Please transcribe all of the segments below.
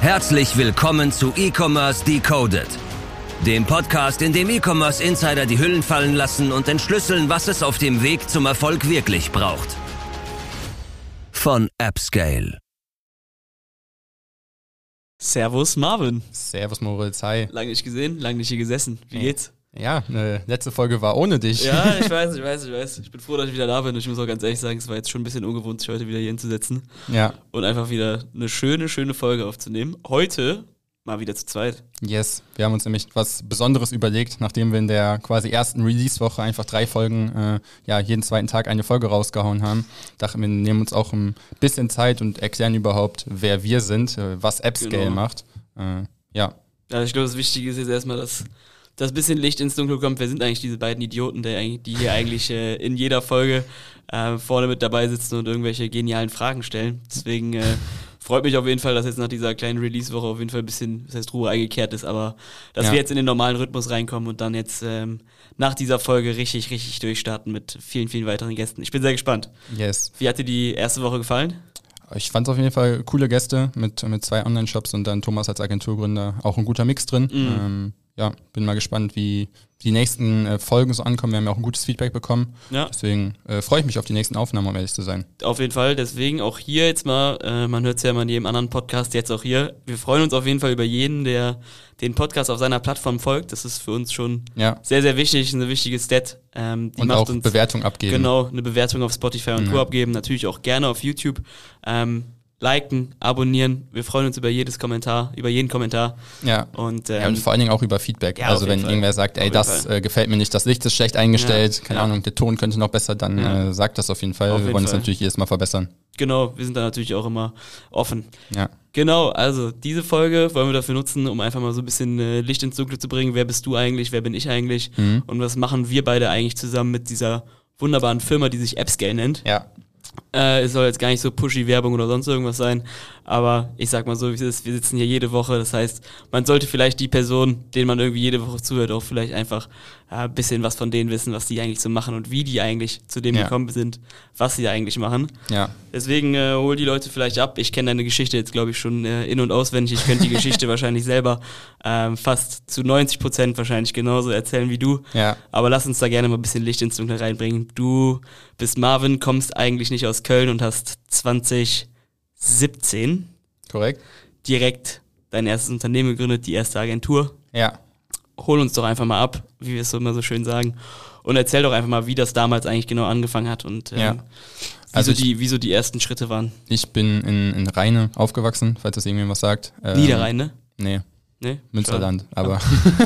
Herzlich willkommen zu E-Commerce Decoded, dem Podcast, in dem E-Commerce Insider die Hüllen fallen lassen und entschlüsseln, was es auf dem Weg zum Erfolg wirklich braucht. Von AppScale. Servus Marvin. Servus Moritz, hi. Lang nicht gesehen, lang nicht hier gesessen. Wie geht's? Ja, eine letzte Folge war ohne dich. Ja, ich weiß, ich weiß, ich weiß. Ich bin froh, dass ich wieder da bin. Ich muss auch ganz ehrlich sagen, es war jetzt schon ein bisschen ungewohnt, sich heute wieder hier hinzusetzen. Ja. Und einfach wieder eine schöne, schöne Folge aufzunehmen. Heute mal wieder zu zweit. Yes. Wir haben uns nämlich was Besonderes überlegt, nachdem wir in der quasi ersten Release-Woche einfach drei Folgen, äh, ja, jeden zweiten Tag eine Folge rausgehauen haben. Dachten wir, nehmen uns auch ein bisschen Zeit und erklären überhaupt, wer wir sind, äh, was AppScale Genau. macht. Äh, ja. Ja, ich glaube, das Wichtige ist jetzt erstmal, dass das bisschen Licht ins Dunkel kommt. Wer sind eigentlich diese beiden Idioten, eigentlich- die hier eigentlich äh, in jeder Folge äh, vorne mit dabei sitzen und irgendwelche genialen Fragen stellen? Deswegen äh, freut mich auf jeden Fall, dass jetzt nach dieser kleinen Release-Woche auf jeden Fall ein bisschen, das heißt Ruhe eingekehrt ist, aber dass Ja. wir jetzt in den normalen Rhythmus reinkommen und dann jetzt ähm, nach dieser Folge richtig, richtig durchstarten mit vielen, vielen weiteren Gästen. Ich bin sehr gespannt. Yes. Wie hat dir die erste Woche gefallen? Ich fand auf jeden Fall coole Gäste mit, mit zwei Online-Shops und dann Thomas als Agenturgründer. Auch ein guter Mix drin. Mhm. Ähm, ja, bin mal gespannt, wie die nächsten äh, Folgen so ankommen. Wir haben ja auch ein gutes Feedback bekommen. Ja. Deswegen äh, freue ich mich auf die nächsten Aufnahmen, um ehrlich zu sein. Auf jeden Fall, deswegen auch hier jetzt mal, äh, man hört es ja immer in jedem anderen Podcast, jetzt auch hier. Wir freuen uns auf jeden Fall über jeden, der den Podcast auf seiner Plattform folgt. Das ist für uns schon Ja. sehr, sehr wichtig, eine wichtige Stat. Ähm, die Und macht auch uns Bewertung abgeben. genau eine Bewertung auf Spotify und Ja. Co. abgeben. Natürlich auch gerne auf YouTube. Ähm, liken, abonnieren. Wir freuen uns über jedes Kommentar, über jeden Kommentar. Ja. Und, ähm, ja, und vor allen Dingen auch über Feedback. Ja, also wenn Fall. irgendwer sagt, ey, Auf das äh, gefällt mir nicht, das Licht ist schlecht eingestellt, Ja, keine. Ahnung, der Ton könnte noch besser, dann äh, sagt das auf jeden Fall. Auf wir jeden wollen es natürlich jedes Mal verbessern. genau, wir sind da natürlich auch immer offen. Ja. Genau, also diese Folge wollen wir dafür nutzen, um einfach mal so ein bisschen äh, Licht ins Dunkle zu bringen. Wer bist du eigentlich? Wer bin ich eigentlich? Mhm. Und was machen wir beide eigentlich zusammen mit dieser wunderbaren Firma, die sich AppScale nennt? Ja. Äh, es soll jetzt gar nicht so pushy Werbung oder sonst irgendwas sein, aber ich sag mal so, wie es ist, wir sitzen hier jede Woche, das heißt, man sollte vielleicht die Person, denen man irgendwie jede Woche zuhört, auch vielleicht einfach äh, ein bisschen was von denen wissen, was die eigentlich so machen und wie die eigentlich zu dem Ja. gekommen sind, was sie eigentlich machen. Ja. Deswegen äh, hol die Leute vielleicht ab. Ich kenne deine Geschichte jetzt, glaube ich, schon äh, in- und auswendig. Ich könnte die Geschichte wahrscheinlich selber ähm, fast zu 90 Prozent wahrscheinlich genauso erzählen wie du. Ja. Aber lass uns da gerne mal ein bisschen Licht ins Dunkle reinbringen. Du bist Marvin, kommst eigentlich nicht aus Köln und hast 2017 Korrekt? direkt dein erstes Unternehmen gegründet, die erste Agentur. Ja. Hol uns doch einfach mal ab, wie wir es so immer so schön sagen. Und erzähl doch einfach mal, wie das damals eigentlich genau angefangen hat und ähm, Ja. wieso, Also ich- die, wieso die ersten Schritte waren. Ich bin in, in Rheine aufgewachsen, falls das irgendjemand was sagt. Ähm, Niederrhein, ne? Nee, Nee? Münsterland, aber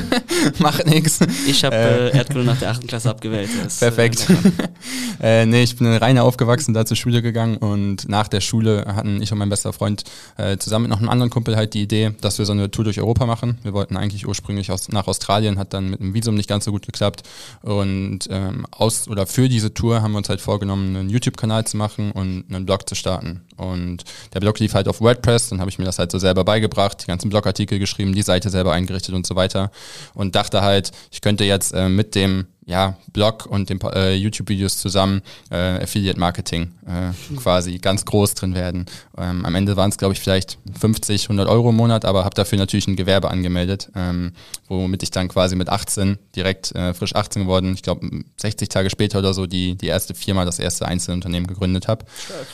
macht nix. Ich habe Äh. äh, Erdkunde nach der achten Klasse abgewählt. Das, Perfekt. Äh, merkt man. Äh, nee, ich bin in Rheine aufgewachsen, da zur Schule gegangen und nach der Schule hatten ich und mein bester Freund äh, zusammen mit noch einem anderen Kumpel halt die Idee, dass wir so eine Tour durch Europa machen. Wir wollten eigentlich ursprünglich aus, nach Australien, hat dann mit dem Visum nicht ganz so gut geklappt und ähm, aus oder für diese Tour haben wir uns halt vorgenommen, einen YouTube-Kanal zu machen und einen Blog zu starten. Und der Blog lief halt auf WordPress, dann habe ich mir das halt so selber beigebracht, die ganzen Blogartikel geschrieben, die Seite selber eingerichtet und so weiter. Und dachte halt, ich könnte jetzt äh, mit dem ja, Blog und den äh, YouTube-Videos zusammen äh, Affiliate-Marketing äh, quasi ganz groß drin werden. Ähm, am Ende waren es, glaube ich, vielleicht 50, 100 Euro im Monat, aber habe dafür natürlich ein Gewerbe angemeldet, ähm, womit ich dann quasi mit 18, direkt äh, frisch 18 geworden, ich glaube 60 Tage später oder so, die, die erste Firma, das erste Einzelunternehmen gegründet habe.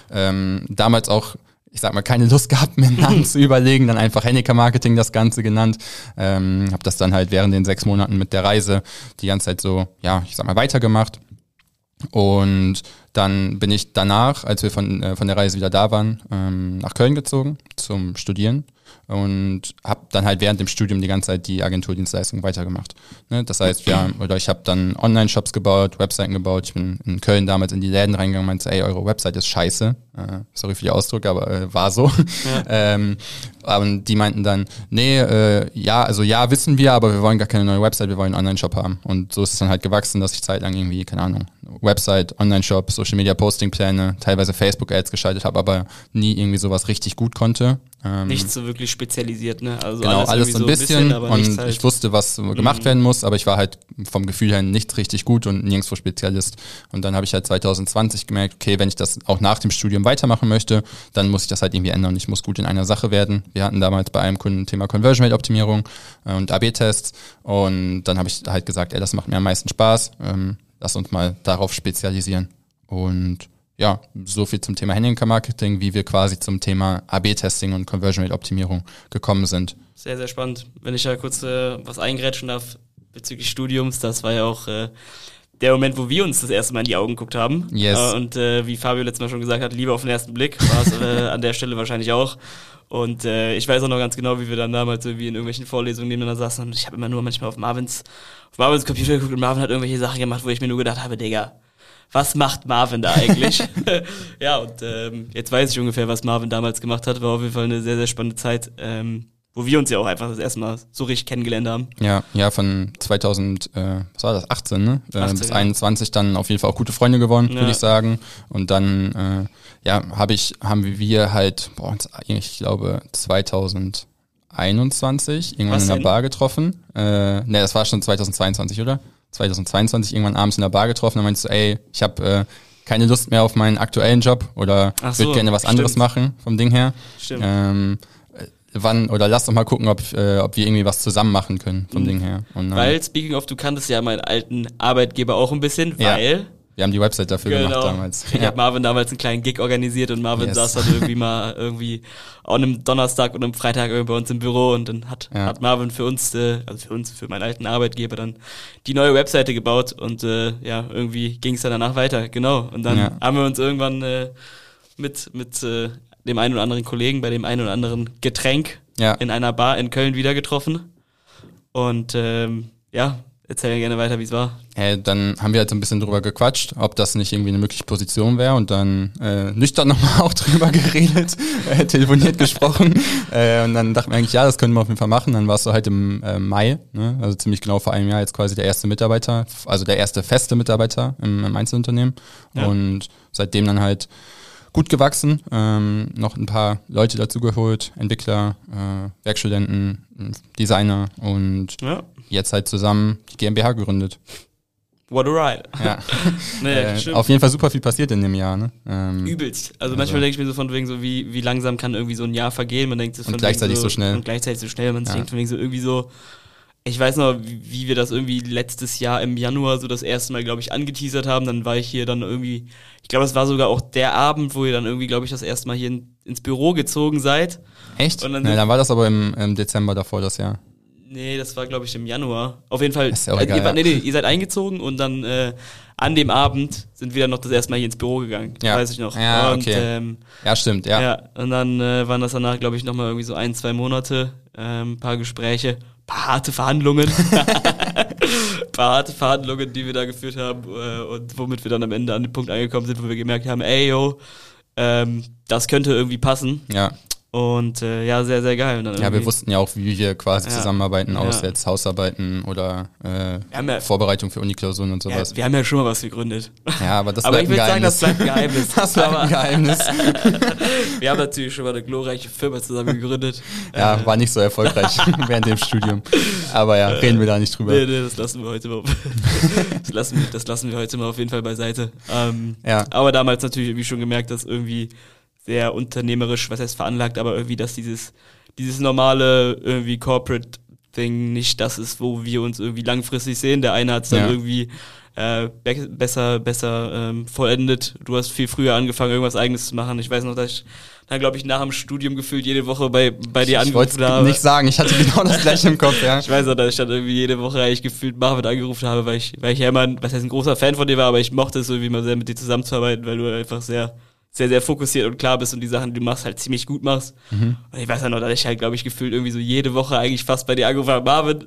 Ähm, damals auch ich sag mal, keine Lust gehabt, mir einen Namen zu überlegen, dann einfach Henniker Marketing das Ganze genannt. Ähm, habe das dann halt während den sechs Monaten mit der Reise die ganze Zeit so, ja, ich sag mal, weitergemacht. Und dann bin ich danach, als wir von, äh, von der Reise wieder da waren, ähm, nach Köln gezogen zum Studieren und habe dann halt während dem Studium die ganze Zeit die Agenturdienstleistung weitergemacht. Ne? Das heißt, haben, oder ich habe dann Online-Shops gebaut, Webseiten gebaut. Ich bin in Köln damals in die Läden reingegangen und meinte, ey, eure Website ist scheiße. Äh, sorry für die Ausdruck, aber äh, war so. ähm, und die meinten dann, nee, äh, ja, also ja, wissen wir, aber wir wollen gar keine neue Website, wir wollen einen Online-Shop haben. Und so ist es dann halt gewachsen, dass ich zeitlang irgendwie, keine Ahnung, Website, Online-Shop, Social-Media-Posting-Pläne, teilweise Facebook-Ads geschaltet habe, aber nie irgendwie sowas richtig gut konnte. Ähm, Nicht so wirklich spezialisiert, ne? Also genau, alles, so ein bisschen, aber und halt. ich wusste, was gemacht Mhm. werden muss, aber ich war halt vom Gefühl her nicht richtig gut und nirgendwo Spezialist. Und dann habe ich halt 2020 gemerkt, okay, wenn ich das auch nach dem Studium weitermachen möchte, dann muss ich das halt irgendwie ändern. Ich muss gut in einer Sache werden. Wir hatten damals bei einem Kunden Thema Conversion Rate Optimierung äh, und AB-Tests und dann habe ich halt gesagt, ey, das macht mir am meisten Spaß. Ähm, lass uns mal darauf spezialisieren. Und ja, so viel zum Thema Handicap-Marketing, wie wir quasi zum Thema AB-Testing und Conversion Rate Optimierung gekommen sind. Sehr, sehr spannend. Wenn ich da kurz äh, was eingrätschen darf bezüglich Studiums, das war ja auch äh, der Moment, wo wir uns das erste Mal in die Augen geguckt haben. Yes. Äh, und äh, wie Fabio letztes Mal schon gesagt hat, Liebe auf den ersten Blick, war es äh, an der Stelle wahrscheinlich auch. Und äh, ich weiß auch noch ganz genau, wie wir dann damals irgendwie in irgendwelchen Vorlesungen nebeneinander saßen und ich habe immer nur manchmal auf Marvins, auf Marvins Computer geguckt und Marvin hat irgendwelche Sachen gemacht, wo ich mir nur gedacht habe, Digga, was macht Marvin da eigentlich? ja, und ähm, jetzt weiß ich ungefähr, was Marvin damals gemacht hat. War auf jeden Fall eine sehr, sehr spannende Zeit, ähm, wo wir uns ja auch einfach das erste Mal so richtig kennengelernt haben. Ja, ja, von 2000, äh, was war das, 18, ne? Äh, 18, bis ja. 21 dann auf jeden Fall auch gute Freunde geworden, Ja. würde ich sagen. Und dann, äh, ja, habe ich, haben wir halt, boah, ich glaube, 2021 irgendwann Was in der denn? Bar getroffen. Äh, ne, das war schon 2022, oder? 2022 irgendwann abends in der Bar getroffen. Dann meinst du, ey, ich habe äh, keine Lust mehr auf meinen aktuellen Job oder Ach würde so, gerne was anderes stimmt. machen vom Ding her. Stimmt. Ähm, äh, wann oder lass doch mal gucken, ob, äh, ob wir irgendwie was zusammen machen können vom Mhm. Ding her. Und dann, Weil, speaking of, du kanntest ja meinen alten Arbeitgeber auch ein bisschen, Ja. Wir haben die Website dafür gemacht damals. Ich Ja. habe Marvin damals einen kleinen Gig organisiert und Marvin Yes. saß dann irgendwie mal irgendwie an einem Donnerstag und einem Freitag irgendwie bei uns im Büro und dann hat, Ja. hat Marvin für uns, äh, also für uns, für meinen alten Arbeitgeber dann die neue Webseite gebaut und äh, ja, irgendwie ging es dann danach weiter, genau. Und dann Ja. haben wir uns irgendwann äh, mit, mit äh, dem einen oder anderen Kollegen bei dem einen oder anderen Getränk Ja. in einer Bar in Köln wieder getroffen. Und ähm, ja, erzähl gerne weiter, wie es war. Äh, dann haben wir halt so ein bisschen drüber gequatscht, ob das nicht irgendwie eine mögliche Position wäre und dann äh, nüchtern nochmal auch drüber geredet, äh, telefoniert gesprochen äh, und dann dachten wir eigentlich, ja, das können wir auf jeden Fall machen. Dann warst du halt im äh, Mai, ne? also ziemlich genau vor einem Jahr jetzt quasi der erste Mitarbeiter, also der erste feste Mitarbeiter im, im Einzelunternehmen Ja. und seitdem dann halt gut gewachsen, ähm, noch ein paar Leute dazugeholt, Entwickler, äh, Werkstudenten, Designer und Ja. Jetzt halt zusammen die GmbH gegründet. What a ride. Ja. Nee, Äh, auf jeden Fall super viel passiert in dem Jahr, ne? Ähm, Übelst. Also manchmal denke ich mir so von wegen so, wie, wie langsam kann irgendwie so ein Jahr vergehen. Man denkt so Und von gleichzeitig wegen so schnell. Und gleichzeitig so schnell. Man Ja. denkt von wegen so irgendwie so, ich weiß noch, wie, wie wir das irgendwie letztes Jahr im Januar so das erste Mal, glaube ich, angeteasert haben. Dann war ich hier dann irgendwie, ich glaube, es war sogar auch der Abend, wo ihr dann irgendwie, glaube ich, das erste Mal hier in, ins Büro gezogen seid. Echt? Und dann sind- dann war das aber im, im Dezember davor das Jahr. Nee, das war, glaube ich, im Januar. Auf jeden Fall. Ist ja auch äh, egal, ihr, nee, nee, ihr seid eingezogen und dann äh, an dem Abend sind wir dann noch das erste Mal hier ins Büro gegangen. Ja. Weiß ich noch. Ja, und, okay. ähm, Ja, stimmt, ja. Ja, und dann äh, waren das danach, glaube ich, nochmal irgendwie so ein, zwei Monate, ähm, paar Gespräche, paar harte Verhandlungen. paar harte Verhandlungen, die wir da geführt haben äh, und womit wir dann am Ende an den Punkt angekommen sind, wo wir gemerkt haben, ey, yo, ähm, das könnte irgendwie passen. Ja. Und äh, ja, sehr, sehr geil. Ja, wir wussten ja auch, wie wir quasi Ja. zusammenarbeiten, Ja. aus jetzt Hausarbeiten oder äh, ja- Vorbereitung für Uniklausuren und sowas. wir haben ja schon mal was gegründet. Ja, aber das Aber ich bleibt würde ein sagen, das Geheimnis. bleibt ein Geheimnis. Das bleibt ein Geheimnis. wir haben natürlich schon mal eine glorreiche Firma zusammen gegründet. Ja, Äh, war nicht so erfolgreich während dem Studium. Aber ja, reden wir da nicht drüber. Nee, nee, das lassen wir heute mal. das, lassen wir, das lassen wir heute mal auf jeden Fall beiseite. Ähm, Ja. Aber damals natürlich irgendwie schon gemerkt, dass irgendwie sehr unternehmerisch, was heißt veranlagt, aber irgendwie, dass dieses, dieses normale irgendwie Corporate Thing nicht das ist, wo wir uns irgendwie langfristig sehen. Der eine hat es dann Ja. irgendwie äh, be besser, besser ähm, vollendet. Du hast viel früher angefangen, irgendwas eigenes zu machen. Ich weiß noch, dass ich dann, glaube ich, nach dem Studium gefühlt jede Woche bei, bei dir Ich wollte angerufen habe. nicht sagen, ich hatte genau das gleiche im Kopf, ja. Ich weiß auch, dass ich dann irgendwie jede Woche eigentlich gefühlt Marvin angerufen habe, weil ich, weil ich ja immer, was heißt ein großer Fan von dir war, aber ich mochte es irgendwie mal sehr mit dir zusammenzuarbeiten, weil du einfach sehr, sehr, sehr fokussiert und klar bist und die Sachen, die du machst, halt ziemlich gut machst. Mhm. Und ich weiß ja noch, dass ich halt, glaube ich, gefühlt irgendwie so jede Woche eigentlich fast bei dir angerufen habe, Marvin,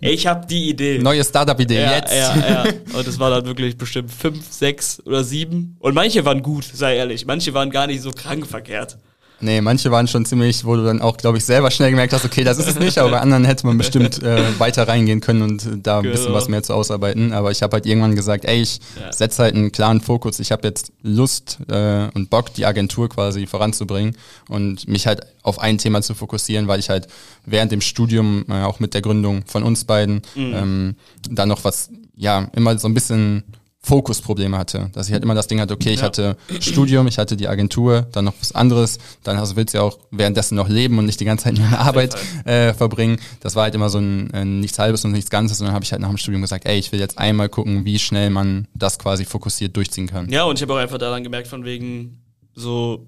ich habe die Idee. Neue Startup-Idee, ja, jetzt. ja, ja. Und es war dann wirklich bestimmt fünf, sechs oder sieben. Und manche waren gut, sei ehrlich. Manche waren gar nicht so krank verkehrt. Nee, manche waren schon ziemlich, wo du dann auch, glaube ich, selber schnell gemerkt hast, okay, das ist es nicht, aber bei anderen hätte man bestimmt äh, weiter reingehen können und äh, da ein Genau. bisschen was mehr zu ausarbeiten. Aber ich habe halt irgendwann gesagt, ey, ich Ja. setze halt einen klaren Fokus. Ich habe jetzt Lust äh, und Bock, die Agentur quasi voranzubringen und mich halt auf ein Thema zu fokussieren, weil ich halt während dem Studium, äh, auch mit der Gründung von uns beiden, ähm, da noch was, ja, immer so ein bisschen Fokusprobleme hatte. Dass ich halt immer das Ding hatte, okay, ich Ja. hatte Studium, ich hatte die Agentur, dann noch was anderes, dann hast, willst du ja auch währenddessen noch leben und nicht die ganze Zeit nur eine Arbeit äh, verbringen. Das war halt immer so ein äh, nichts Halbes und nichts Ganzes und dann habe ich halt nach dem Studium gesagt, ey, ich will jetzt einmal gucken, wie schnell man das quasi fokussiert durchziehen kann. Ja, und ich habe auch einfach daran gemerkt, von wegen so,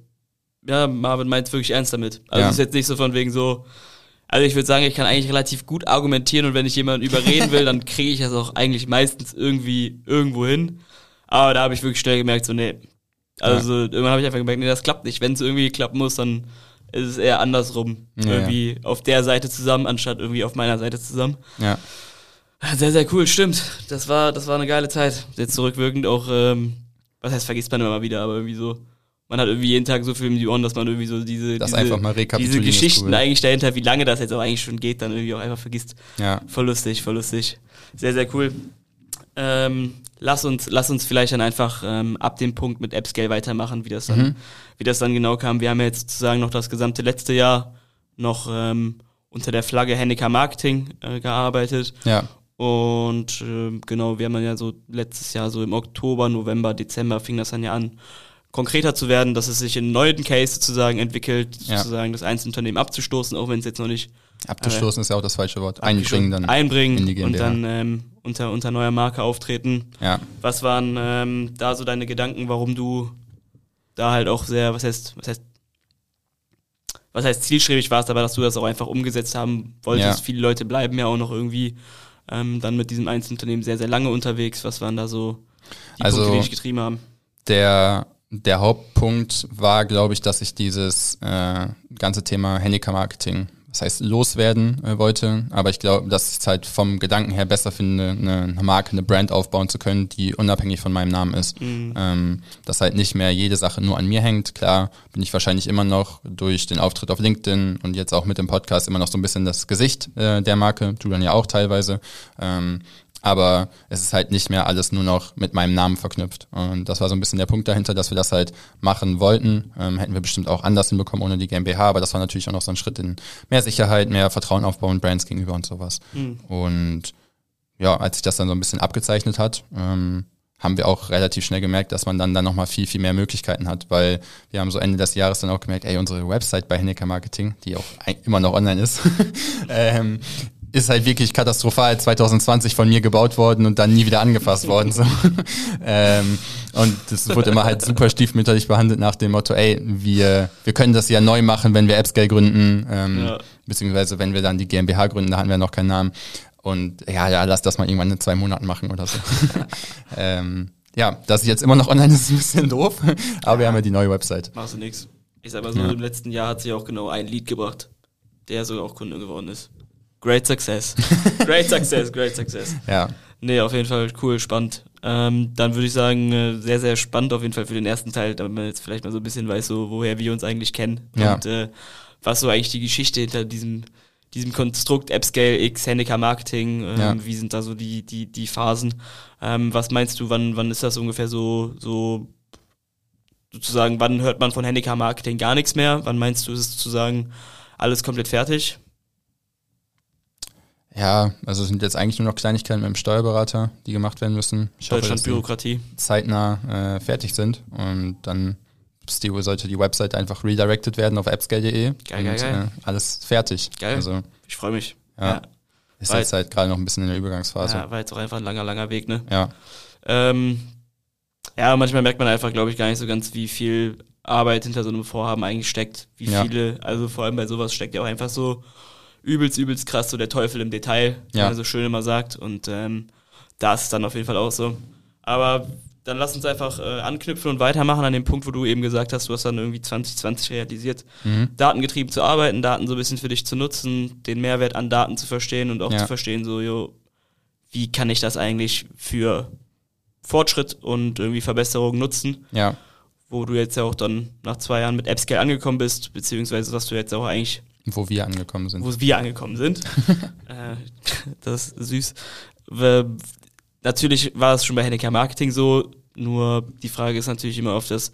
ja, Marvin meint wirklich ernst damit. Also Ja. es ist jetzt nicht so von wegen so, also ich würde sagen, ich kann eigentlich relativ gut argumentieren und wenn ich jemanden überreden will, dann kriege ich das auch eigentlich meistens irgendwie irgendwo hin. Aber da habe ich wirklich schnell gemerkt, so, nee. Also irgendwann habe ich einfach gemerkt, nee, das klappt nicht. Wenn es irgendwie klappen muss, dann ist es eher andersrum. Ja, irgendwie auf der Seite zusammen, anstatt irgendwie auf meiner Seite zusammen. Ja, Sehr, sehr cool, stimmt. Das war, das war eine geile Zeit. Jetzt zurückwirkend auch, ähm, was heißt, vergisst man immer mal wieder, aber irgendwie so, man hat irgendwie jeden Tag so viel um die Ohren, dass man irgendwie so diese, Das diese, diese Geschichten cool. eigentlich dahinter, wie lange das jetzt auch eigentlich schon geht, dann irgendwie auch einfach vergisst. ja. Voll lustig, voll lustig. Sehr, sehr cool. Ähm, lass uns, lass uns vielleicht dann einfach ähm, ab dem Punkt mit AppScale weitermachen, wie das dann, Mhm. wie das dann genau kam. Wir haben ja jetzt sozusagen noch das gesamte letzte Jahr noch ähm, unter der Flagge Hennecker Marketing äh, gearbeitet. Ja, Und ähm, genau, wir haben ja so letztes Jahr, so im Oktober, November, Dezember fing das dann ja an, konkreter zu werden, dass es sich in neuen Case sozusagen entwickelt, Ja. sozusagen das Einzelunternehmen abzustoßen, auch wenn es jetzt noch nicht abzustoßen ist ja auch das falsche Wort. Einbringen dann. einbringen und dann ähm, unter, unter neuer Marke auftreten. Ja, Was waren ähm, da so deine Gedanken, warum du da halt auch sehr, was heißt, was heißt, was heißt zielstrebig warst, aber dass du das auch einfach umgesetzt haben wolltest. Ja. Viele Leute bleiben ja auch noch irgendwie ähm, dann mit diesem Einzelunternehmen sehr, sehr lange unterwegs. Was waren da so die Also- Punkte, die dich getrieben haben? der, der Hauptpunkt war, glaube ich, dass ich dieses äh, ganze Thema Handicap-Marketing, das heißt loswerden äh, wollte, aber ich glaube, dass ich es halt vom Gedanken her besser finde, eine, eine Marke, eine Brand aufbauen zu können, die unabhängig von meinem Namen ist. Ähm, dass halt nicht mehr jede Sache nur an mir hängt. Klar bin ich wahrscheinlich immer noch durch den Auftritt auf LinkedIn und jetzt auch mit dem Podcast immer noch so ein bisschen das Gesicht äh, der Marke, du dann ja auch teilweise. Ähm, aber es ist halt nicht mehr alles nur noch mit meinem Namen verknüpft. Und das war so ein bisschen der Punkt dahinter, dass wir das halt machen wollten. Ähm, hätten wir bestimmt auch anders hinbekommen ohne die GmbH, aber das war natürlich auch noch so ein Schritt in mehr Sicherheit, mehr Vertrauen aufbauen, Brands gegenüber und sowas. Und ja, als sich das dann so ein bisschen abgezeichnet hat, ähm, haben wir auch relativ schnell gemerkt, dass man dann dann nochmal viel, viel mehr Möglichkeiten hat, weil wir haben so Ende des Jahres dann auch gemerkt, ey, unsere Website bei Hennecker Marketing, die auch immer noch online ist, ähm, ist halt wirklich katastrophal 2020 von mir gebaut worden und dann nie wieder angefasst worden. So. ähm, und das wurde immer halt super stiefmütterlich behandelt nach dem Motto, ey, wir, wir können das ja neu machen, wenn wir AppScale gründen, ähm, Ja. beziehungsweise wenn wir dann die GmbH gründen, da hatten wir noch keinen Namen. Und ja, ja, lass das mal irgendwann in zwei Monaten machen oder so. ähm, ja, dass ich jetzt immer noch online ist, ist ein bisschen doof, aber wir haben ja die neue Website. Machst du nix. Ich sag mal so, Ja. im letzten Jahr hat sich auch genau ein Lied gebracht, der sogar auch Kunde geworden ist. Great success. great success, great success. Ja, Nee, auf jeden Fall cool, spannend. Ähm, dann würde ich sagen, äh, sehr, sehr spannend auf jeden Fall für den ersten Teil, damit man jetzt vielleicht mal so ein bisschen weiß, so, woher wir uns eigentlich kennen. Ja. Und äh, was so eigentlich die Geschichte hinter diesem, diesem Konstrukt AppScale X, Handicap Marketing, ähm, Ja. wie sind da so die, die, die Phasen? Ähm, was meinst du, wann, wann ist das ungefähr so, so sozusagen, wann hört man von Handicap Marketing gar nichts mehr? Wann meinst du, ist es sozusagen alles komplett fertig? Ja, also es sind jetzt eigentlich nur noch Kleinigkeiten mit dem Steuerberater, die gemacht werden müssen. Ich hoffe, Deutschland die Bürokratie. zeitnah äh, fertig sind und dann ist die, sollte die Website einfach redirected werden auf appscale.de Geil, und geil, geil. Äh, alles fertig. Geil. Also Ich freue mich. Ja. ist Weil- jetzt halt gerade noch ein bisschen in der Übergangsphase. ja, war jetzt auch einfach ein langer, langer Weg, ne? Ja, Ähm, ja, manchmal merkt man einfach, glaube ich, gar nicht so ganz, wie viel Arbeit hinter so einem Vorhaben eigentlich steckt. Wie Ja. viele, also vor allem bei sowas steckt ja auch einfach so übelst, übelst krass so der Teufel im Detail, wie Ja. man so schön immer sagt. Und ähm, da ist es dann auf jeden Fall auch so. Aber dann lass uns einfach äh, anknüpfen und weitermachen an dem Punkt, wo du eben gesagt hast, du hast dann irgendwie 2020 realisiert, Mhm. datengetrieben zu arbeiten, Daten so ein bisschen für dich zu nutzen, den Mehrwert an Daten zu verstehen und auch Ja. zu verstehen, so, jo, wie kann ich das eigentlich für Fortschritt und irgendwie Verbesserung nutzen? ja. wo du jetzt ja auch dann nach zwei Jahren mit AppScale angekommen bist, beziehungsweise was du jetzt auch eigentlich wo wir angekommen sind. Wo wir angekommen sind. äh, das ist süß. Wir, natürlich war es schon bei Hennecker Marketing so, nur die Frage ist natürlich immer oft das,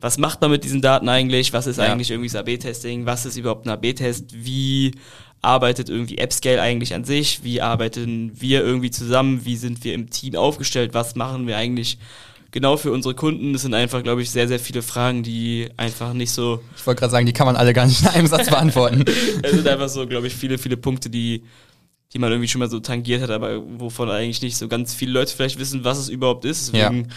was macht man mit diesen Daten eigentlich? Was ist ja. eigentlich irgendwie das AB-Testing? Was ist überhaupt ein AB-Test? Wie arbeitet irgendwie AppScale eigentlich an sich? Wie arbeiten wir irgendwie zusammen? Wie sind wir im Team aufgestellt? Was machen wir eigentlich genau für unsere Kunden? Das sind einfach, glaube ich, sehr, sehr viele Fragen, die einfach nicht so. Ich wollte gerade sagen, die kann man alle gar nicht in einem Satz beantworten. es sind einfach so, glaube ich, viele, viele Punkte, die, die man irgendwie schon mal so tangiert hat, aber wovon eigentlich nicht so ganz viele Leute vielleicht wissen, was es überhaupt ist. Deswegen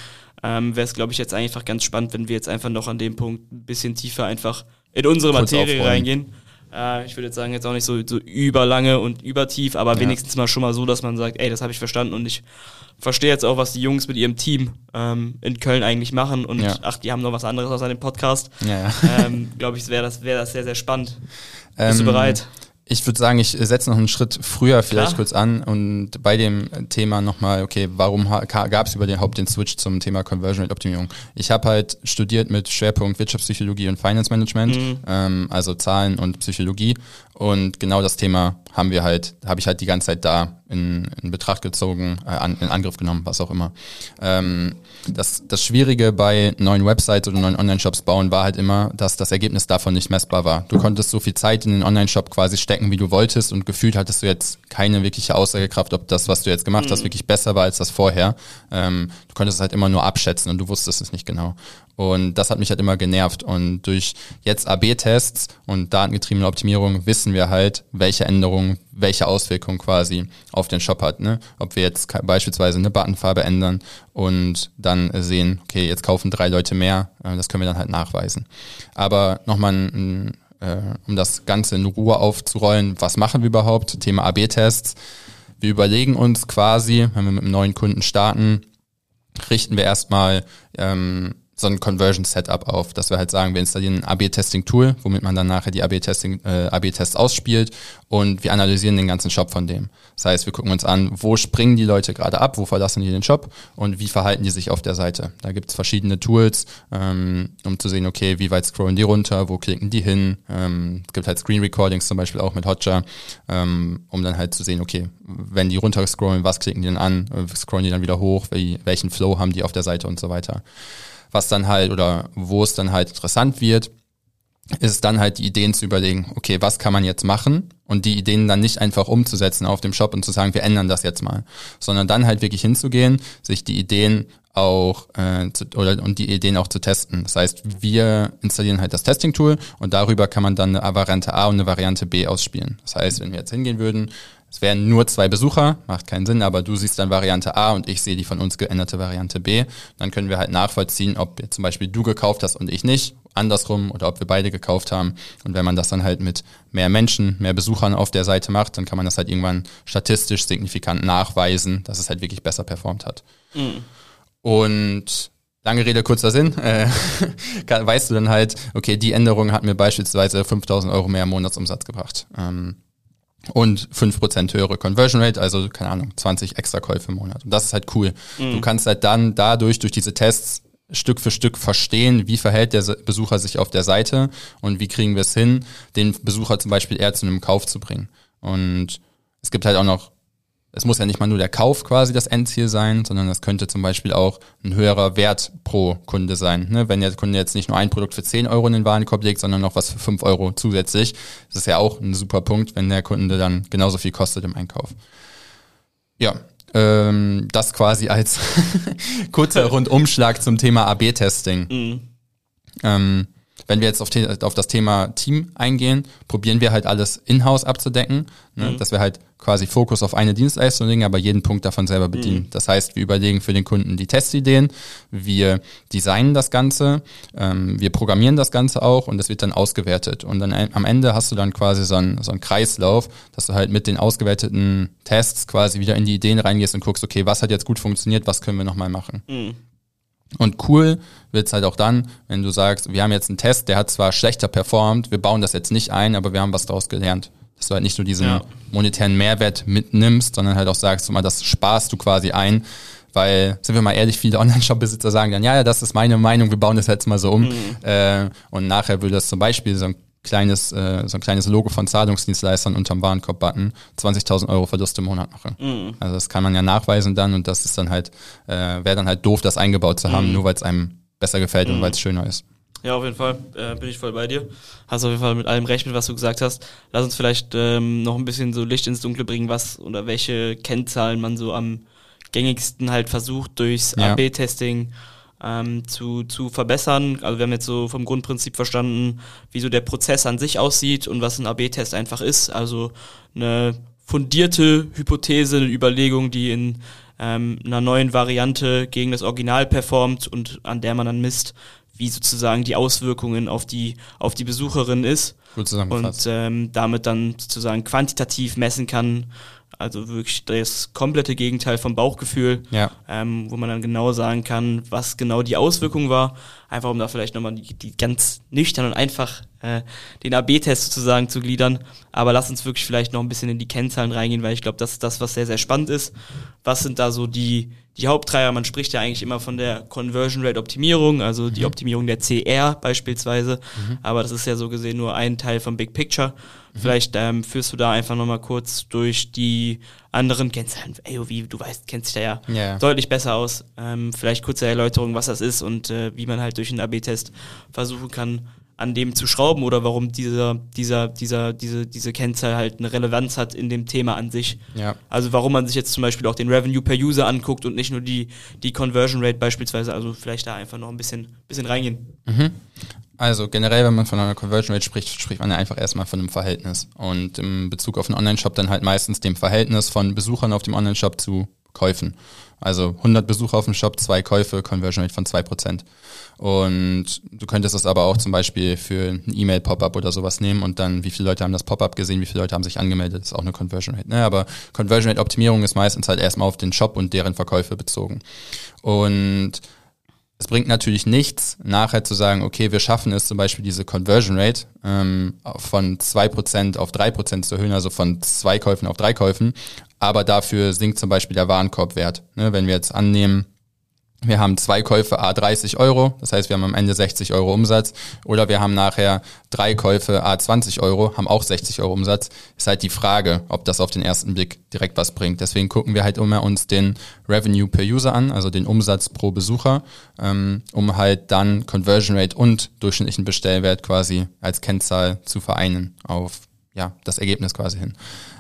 ja. ähm, wäre es, glaube ich, jetzt einfach ganz spannend, wenn wir jetzt einfach noch an dem Punkt ein bisschen tiefer einfach in unsere Kurz Materie aufräumen. reingehen. Äh, ich würde jetzt sagen, jetzt auch nicht so, so überlange und übertief, aber ja. wenigstens mal schon mal so, dass man sagt, ey, das habe ich verstanden und ich verstehe jetzt auch, was die Jungs mit ihrem Team ähm, in Köln eigentlich machen und ja. ach, die haben noch was anderes außer dem Podcast. Ja, ja. Ähm, Glaube ich, wäre das, wär das sehr, sehr spannend. Bist ähm, du bereit? Ich würde sagen, ich setze noch einen Schritt früher vielleicht Klar. kurz an und bei dem Thema nochmal, okay, warum gab es überhaupt den Switch zum Thema Conversion Rate Optimierung? Ich habe halt studiert mit Schwerpunkt Wirtschaftspsychologie und Finance Management, mhm. ähm, also Zahlen und Psychologie und genau das Thema haben wir halt, habe ich halt die ganze Zeit da in, in Betracht gezogen, äh, an, in Angriff genommen, was auch immer. Ähm, das, das Schwierige bei neuen Websites oder neuen Online-Shops bauen war halt immer, dass das Ergebnis davon nicht messbar war. Du konntest so viel Zeit in den Online-Shop quasi stecken, wie du wolltest und gefühlt hattest du jetzt keine wirkliche Aussagekraft, ob das, was du jetzt gemacht hast, mhm. wirklich besser war als das vorher. Ähm, du konntest es halt immer nur abschätzen und du wusstest es nicht genau. Und das hat mich halt immer genervt. Und durch jetzt AB-Tests und datengetriebene Optimierung wissen wir halt, welche Änderungen, welche Auswirkungen quasi auf den Shop hat. Ne? Ob wir jetzt beispielsweise eine Buttonfarbe ändern und dann sehen, okay, jetzt kaufen drei Leute mehr, äh, das können wir dann halt nachweisen. Aber nochmal äh, um das Ganze in Ruhe aufzurollen, was machen wir überhaupt? Thema AB-Tests. Wir überlegen uns quasi, wenn wir mit einem neuen Kunden starten, richten wir erstmal ähm, so ein Conversion-Setup auf, dass wir halt sagen, wir installieren ein AB-Testing-Tool, womit man dann nachher die AB-Testing, äh, AB-Tests ausspielt und wir analysieren den ganzen Shop von dem. Das heißt, wir gucken uns an, wo springen die Leute gerade ab, wo verlassen die den Shop und wie verhalten die sich auf der Seite. Da gibt es verschiedene Tools, ähm, um zu sehen, okay, wie weit scrollen die runter, wo klicken die hin. Ähm, es gibt halt Screen Recordings zum Beispiel auch mit Hotjar, ähm, um dann halt zu sehen, okay, wenn die runter scrollen, was klicken die dann an, scrollen die dann wieder hoch, welchen Flow haben die auf der Seite und so weiter was dann halt oder wo es dann halt interessant wird, ist dann halt die Ideen zu überlegen, okay, was kann man jetzt machen und die Ideen dann nicht einfach umzusetzen auf dem Shop und zu sagen, wir ändern das jetzt mal, sondern dann halt wirklich hinzugehen, sich die Ideen auch äh, zu, oder und die Ideen auch zu testen. Das heißt, wir installieren halt das Testing-Tool und darüber kann man dann eine Variante A und eine Variante B ausspielen. Das heißt, wenn wir jetzt hingehen würden, es wären nur zwei Besucher, macht keinen Sinn, aber du siehst dann Variante A und ich sehe die von uns geänderte Variante B. Dann können wir halt nachvollziehen, ob zum Beispiel du gekauft hast und ich nicht, andersrum oder ob wir beide gekauft haben. Und wenn man das dann halt mit mehr Menschen, mehr Besuchern auf der Seite macht, dann kann man das halt irgendwann statistisch signifikant nachweisen, dass es halt wirklich besser performt hat. Mhm. Und Lange Rede, kurzer Sinn. Äh, weißt du dann halt, okay, die Änderung hat mir beispielsweise 5000 Euro mehr Monatsumsatz gebracht. Ähm, und fünf Prozent höhere Conversion Rate, also keine Ahnung, 20 extra Käufe im Monat. Und das ist halt cool. Mhm. Du kannst halt dann dadurch, durch diese Tests, Stück für Stück verstehen, wie verhält der Besucher sich auf der Seite und wie kriegen wir es hin, den Besucher zum Beispiel eher zu einem Kauf zu bringen. Und es gibt halt auch noch es muss ja nicht mal nur der Kauf quasi das Endziel sein, sondern es könnte zum Beispiel auch ein höherer Wert pro Kunde sein. Ne? Wenn der Kunde jetzt nicht nur ein Produkt für 10 Euro in den Warenkorb legt, sondern noch was für 5 Euro zusätzlich, das ist ja auch ein super Punkt, wenn der Kunde dann genauso viel kostet im Einkauf. Ja, ähm, das quasi als kurzer Rundumschlag zum Thema AB-Testing. Mhm. Ähm, wenn wir jetzt auf, auf, das Thema Team eingehen, probieren wir halt alles in-house abzudecken, ne? Mhm. dass wir halt quasi Fokus auf eine Dienstleistung legen, aber jeden Punkt davon selber bedienen. Mhm. Das heißt, wir überlegen für den Kunden die Testideen, wir designen das Ganze, ähm, wir programmieren das Ganze auch und es wird dann ausgewertet. Und dann am Ende hast du dann quasi so einen, so einen Kreislauf, dass du halt mit den ausgewerteten Tests quasi wieder in die Ideen reingehst und guckst, okay, was hat jetzt gut funktioniert, was können wir nochmal machen. Mhm. Und cool wird's halt auch dann, wenn du sagst, wir haben jetzt einen Test, der hat zwar schlechter performt, wir bauen das jetzt nicht ein, aber wir haben was daraus gelernt. Dass du halt nicht nur diesen ja. monetären Mehrwert mitnimmst, sondern halt auch sagst, mal, das sparst du quasi ein, weil, sind wir mal ehrlich, viele Online-Shop-Besitzer sagen dann, ja, ja, das ist meine Meinung, wir bauen das jetzt mal so um. Mhm. Äh, und nachher würde das zum Beispiel so ein kleines, äh, so ein kleines Logo von Zahlungsdienstleistern unterm Warenkorb-Button 20.000 Euro Verlust im Monat machen. Mhm. Also das kann man ja nachweisen dann und das ist dann halt, äh, wäre dann halt doof, das eingebaut zu haben, mhm. nur weil es einem besser gefällt und mhm. weil es schöner ist. Ja, auf jeden Fall äh, bin ich voll bei dir. Hast auf jeden Fall mit allem recht, mit was du gesagt hast. Lass uns vielleicht ähm, noch ein bisschen so Licht ins Dunkle bringen, was oder welche Kennzahlen man so am gängigsten halt versucht durchs ja. AB-Testing ähm, zu, zu verbessern. Also wir haben jetzt so vom Grundprinzip verstanden, wie so der Prozess an sich aussieht und was ein AB-Test einfach ist. Also eine fundierte Hypothese, eine Überlegung, die in ähm, einer neuen Variante gegen das Original performt und an der man dann misst, wie sozusagen die Auswirkungen auf die, auf die Besucherin ist. Gut zusammengefasst. Und ähm, damit dann sozusagen quantitativ messen kann, also wirklich das komplette Gegenteil vom Bauchgefühl, ja. ähm, wo man dann genau sagen kann, was genau die Auswirkung war. Einfach um da vielleicht nochmal die, die ganz nüchtern und einfach äh, den AB-Test sozusagen zu gliedern. Aber lass uns wirklich vielleicht noch ein bisschen in die Kennzahlen reingehen, weil ich glaube, das ist das, was sehr, sehr spannend ist. Was sind da so die, die Haupttreiber? Man spricht ja eigentlich immer von der Conversion Rate Optimierung, also die mhm. Optimierung der CR beispielsweise. Mhm. Aber das ist ja so gesehen nur ein Teil vom Big Picture. Mhm. Vielleicht ähm, führst du da einfach nochmal kurz durch die anderen Kennzahlen. AOV, du weißt, kennst dich da ja yeah. deutlich besser aus. Ähm, vielleicht kurze Erläuterung, was das ist und äh, wie man halt durch einen AB-Test versuchen kann, an dem zu schrauben oder warum dieser, dieser, dieser, diese, diese Kennzahl halt eine Relevanz hat in dem Thema an sich. Ja. Also warum man sich jetzt zum Beispiel auch den Revenue per User anguckt und nicht nur die, die Conversion Rate beispielsweise. Also vielleicht da einfach noch ein bisschen, bisschen reingehen. Mhm. Also generell, wenn man von einer Conversion Rate spricht, spricht man ja einfach erstmal von einem Verhältnis. Und im Bezug auf einen Online-Shop dann halt meistens dem Verhältnis von Besuchern auf dem Online-Shop zu Käufen. Also 100 Besucher auf dem Shop, zwei Käufe, Conversion Rate von 2%. Und du könntest das aber auch zum Beispiel für ein E-Mail-Pop-up oder sowas nehmen und dann, wie viele Leute haben das Pop-up gesehen, wie viele Leute haben sich angemeldet, ist auch eine Conversion Rate. Ne? Aber Conversion Rate Optimierung ist meistens halt erstmal auf den Shop und deren Verkäufe bezogen. Und es bringt natürlich nichts, nachher zu sagen, okay, wir schaffen es zum Beispiel diese Conversion Rate ähm, von 2% auf 3% zu erhöhen, also von zwei Käufen auf drei Käufen, aber dafür sinkt zum Beispiel der Warenkorbwert. Ne, wenn wir jetzt annehmen, wir haben zwei Käufe A 30 Euro, das heißt, wir haben am Ende 60 Euro Umsatz. Oder wir haben nachher drei Käufe A 20 Euro, haben auch 60 Euro Umsatz. Ist halt die Frage, ob das auf den ersten Blick direkt was bringt. Deswegen gucken wir halt immer uns den Revenue per User an, also den Umsatz pro Besucher, ähm, um halt dann Conversion Rate und durchschnittlichen Bestellwert quasi als Kennzahl zu vereinen auf ja, das Ergebnis quasi hin.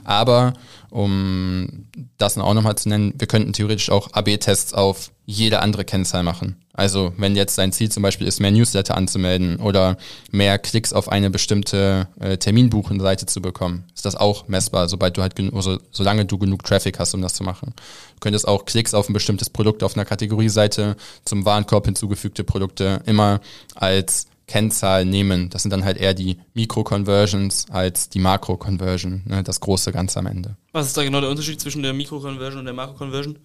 Aber um das auch nochmal zu nennen, wir könnten theoretisch auch AB-Tests auf jede andere Kennzahl machen. Also wenn jetzt dein Ziel zum Beispiel ist, mehr Newsletter anzumelden oder mehr Klicks auf eine bestimmte äh, Terminbuchenseite zu bekommen, ist das auch messbar, sobald du halt also, solange du genug Traffic hast, um das zu machen. Du könntest auch Klicks auf ein bestimmtes Produkt auf einer Kategorieseite zum Warenkorb hinzugefügte Produkte immer als Kennzahl nehmen. Das sind dann halt eher die Mikro-Conversions als die Makro-Conversion, ne, das große Ganze am Ende. Was ist da genau der Unterschied zwischen der Mikro-Conversion und der Makro-Conversion?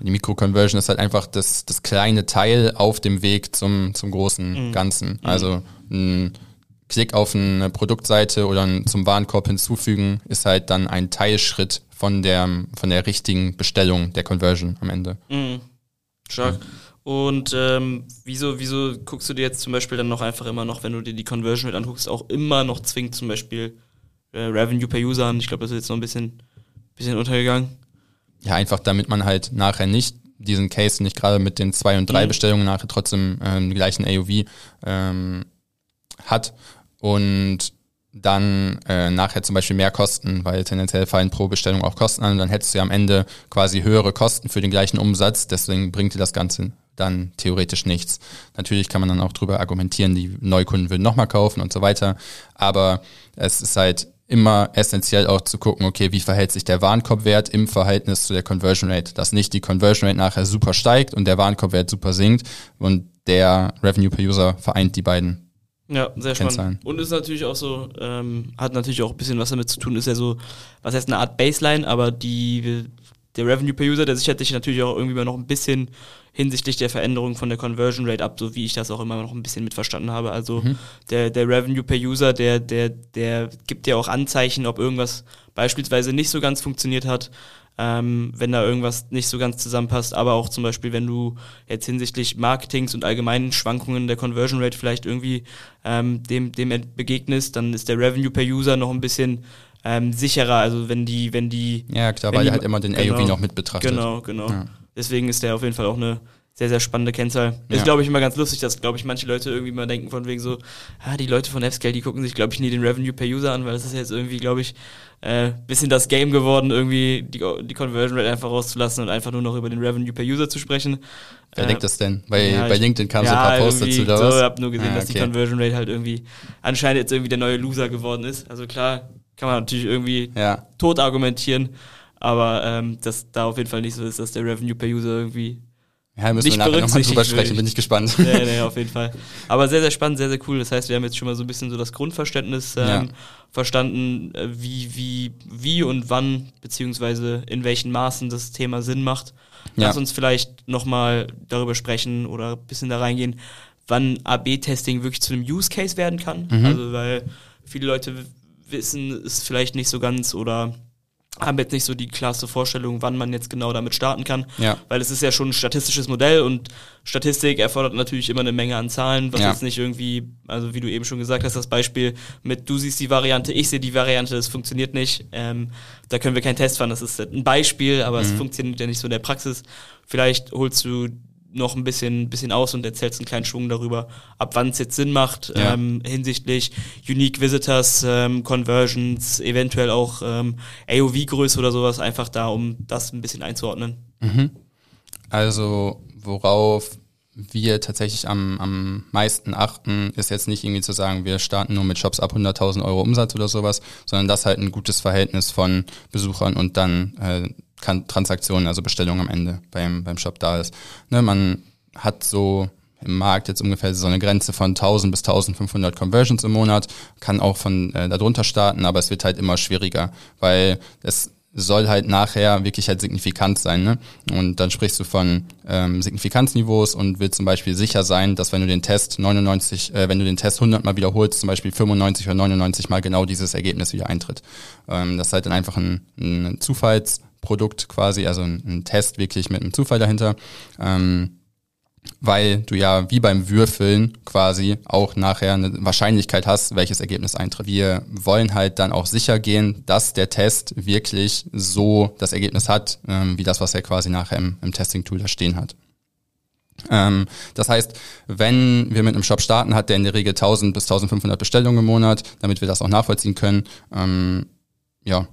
Die Mikro-Conversion ist halt einfach das, das kleine Teil auf dem Weg zum, zum großen mhm. Ganzen. Mhm. Also ein Klick auf eine Produktseite oder zum Warenkorb hinzufügen ist halt dann ein Teilschritt von der, von der richtigen Bestellung der Conversion am Ende. Mhm. Stark. Mhm. Und ähm, wieso, wieso guckst du dir jetzt zum Beispiel dann noch einfach immer noch, wenn du dir die Conversion Rate anguckst, auch immer noch zwingend zum Beispiel äh, Revenue per User an? Ich glaube, das ist jetzt noch ein bisschen, bisschen untergegangen. Ja, einfach damit man halt nachher nicht diesen Case nicht gerade mit den zwei und drei mhm. Bestellungen nachher trotzdem ähm, gleichen AOV ähm, hat und dann äh, nachher zum Beispiel mehr Kosten, weil tendenziell fallen pro Bestellung auch Kosten an und dann hättest du ja am Ende quasi höhere Kosten für den gleichen Umsatz, deswegen bringt dir das Ganze dann theoretisch nichts. Natürlich kann man dann auch drüber argumentieren, die Neukunden würden nochmal kaufen und so weiter. Aber es ist halt immer essentiell auch zu gucken, okay, wie verhält sich der Warenkorbwert im Verhältnis zu der Conversion Rate, dass nicht die Conversion Rate nachher super steigt und der Warenkorbwert super sinkt und der Revenue per User vereint die beiden. Ja, sehr spannend. Und ist natürlich auch so, ähm, hat natürlich auch ein bisschen was damit zu tun, ist ja so, was heißt eine Art Baseline, aber die, der Revenue per User, der sichert sich natürlich auch irgendwie noch ein bisschen hinsichtlich der Veränderung von der Conversion Rate ab, so wie ich das auch immer noch ein bisschen mitverstanden habe. Also mhm. der, der Revenue per User, der, der, der gibt ja auch Anzeichen, ob irgendwas beispielsweise nicht so ganz funktioniert hat. ähm, wenn da irgendwas nicht so ganz zusammenpasst, aber auch zum Beispiel, wenn du jetzt hinsichtlich Marketings und allgemeinen Schwankungen der Conversion Rate vielleicht irgendwie ähm, dem, dem begegnest, dann ist der Revenue per User noch ein bisschen ähm, sicherer. Also wenn die, wenn die. Ja, klar, weil die, halt immer den genau, AOV noch mit betrachtet. Genau, genau. Ja. Deswegen ist der auf jeden Fall auch eine sehr, sehr spannende Kennzahl. Ja. Ist, glaube ich, immer ganz lustig, dass, glaube ich, manche Leute irgendwie mal denken von wegen so, ah, die Leute von F-Scale, die gucken sich, glaube ich, nie den Revenue per User an, weil das ist jetzt irgendwie, glaube ich, äh, bisschen das Game geworden, irgendwie die, die Conversion Rate einfach rauszulassen und einfach nur noch über den Revenue per User zu sprechen. Wer äh, denkt das denn? Bei, ja, bei LinkedIn kam ja, so ein paar Posts dazu, oder so, was? Ich habe nur gesehen, ah, dass die Conversion Rate halt irgendwie anscheinend jetzt irgendwie der neue Loser geworden ist. Also klar, kann man natürlich irgendwie ja. tot argumentieren, aber ähm, dass da auf jeden Fall nicht so ist, dass der Revenue per User irgendwie ja, müssen nicht wir nachher nochmal drüber sprechen, bin ich gespannt. Nee, nee, auf jeden Fall. Aber sehr, sehr spannend, sehr, sehr cool. Das heißt, wir haben jetzt schon mal so ein bisschen so das Grundverständnis ähm, ja. verstanden, äh, wie, wie, wie und wann, beziehungsweise in welchen Maßen das Thema Sinn macht. Lass ja. uns vielleicht nochmal darüber sprechen oder ein bisschen da reingehen, wann AB-Testing wirklich zu einem Use Case werden kann. Mhm. Also, weil viele Leute wissen es vielleicht nicht so ganz oder haben jetzt nicht so die klasse Vorstellung, wann man jetzt genau damit starten kann, ja. weil es ist ja schon ein statistisches Modell und Statistik erfordert natürlich immer eine Menge an Zahlen, was ja. jetzt nicht irgendwie, also wie du eben schon gesagt hast, das Beispiel mit du siehst die Variante, ich sehe die Variante, das funktioniert nicht, ähm, da können wir keinen Test fahren, das ist ein Beispiel, aber mhm. es funktioniert ja nicht so in der Praxis. Vielleicht holst du noch ein bisschen, bisschen aus und erzählst einen kleinen Schwung darüber, ab wann es jetzt Sinn macht, ja. ähm, hinsichtlich Unique Visitors, ähm, Conversions, eventuell auch ähm, AOV-Größe oder sowas, einfach da, um das ein bisschen einzuordnen. Mhm. Also, worauf wir tatsächlich am, am meisten achten, ist jetzt nicht irgendwie zu sagen, wir starten nur mit Shops ab 100.000 Euro Umsatz oder sowas, sondern das halt ein gutes Verhältnis von Besuchern und dann äh, Transaktionen, also Bestellungen am Ende beim, beim Shop da ist. Ne, man hat so im Markt jetzt ungefähr so eine Grenze von 1000 bis 1500 Conversions im Monat, kann auch von äh, darunter starten, aber es wird halt immer schwieriger, weil es soll halt nachher wirklich halt signifikant sein. Ne? Und dann sprichst du von ähm, Signifikanzniveaus und willst zum Beispiel sicher sein, dass wenn du den Test 99, äh, wenn du den Test 100 mal wiederholst, zum Beispiel 95 oder 99 mal genau dieses Ergebnis wieder eintritt. Ähm, das ist halt dann einfach ein, ein Zufalls Produkt quasi, also ein, ein Test wirklich mit einem Zufall dahinter. Ähm, weil du ja wie beim Würfeln quasi auch nachher eine Wahrscheinlichkeit hast, welches Ergebnis eintritt. Wir wollen halt dann auch sicher gehen, dass der Test wirklich so das Ergebnis hat, ähm, wie das, was er quasi nachher im, im Testing-Tool da stehen hat. Ähm, das heißt, wenn wir mit einem Shop starten, hat der in der Regel 1000 bis 1500 Bestellungen im Monat, damit wir das auch nachvollziehen können. Ähm, ja,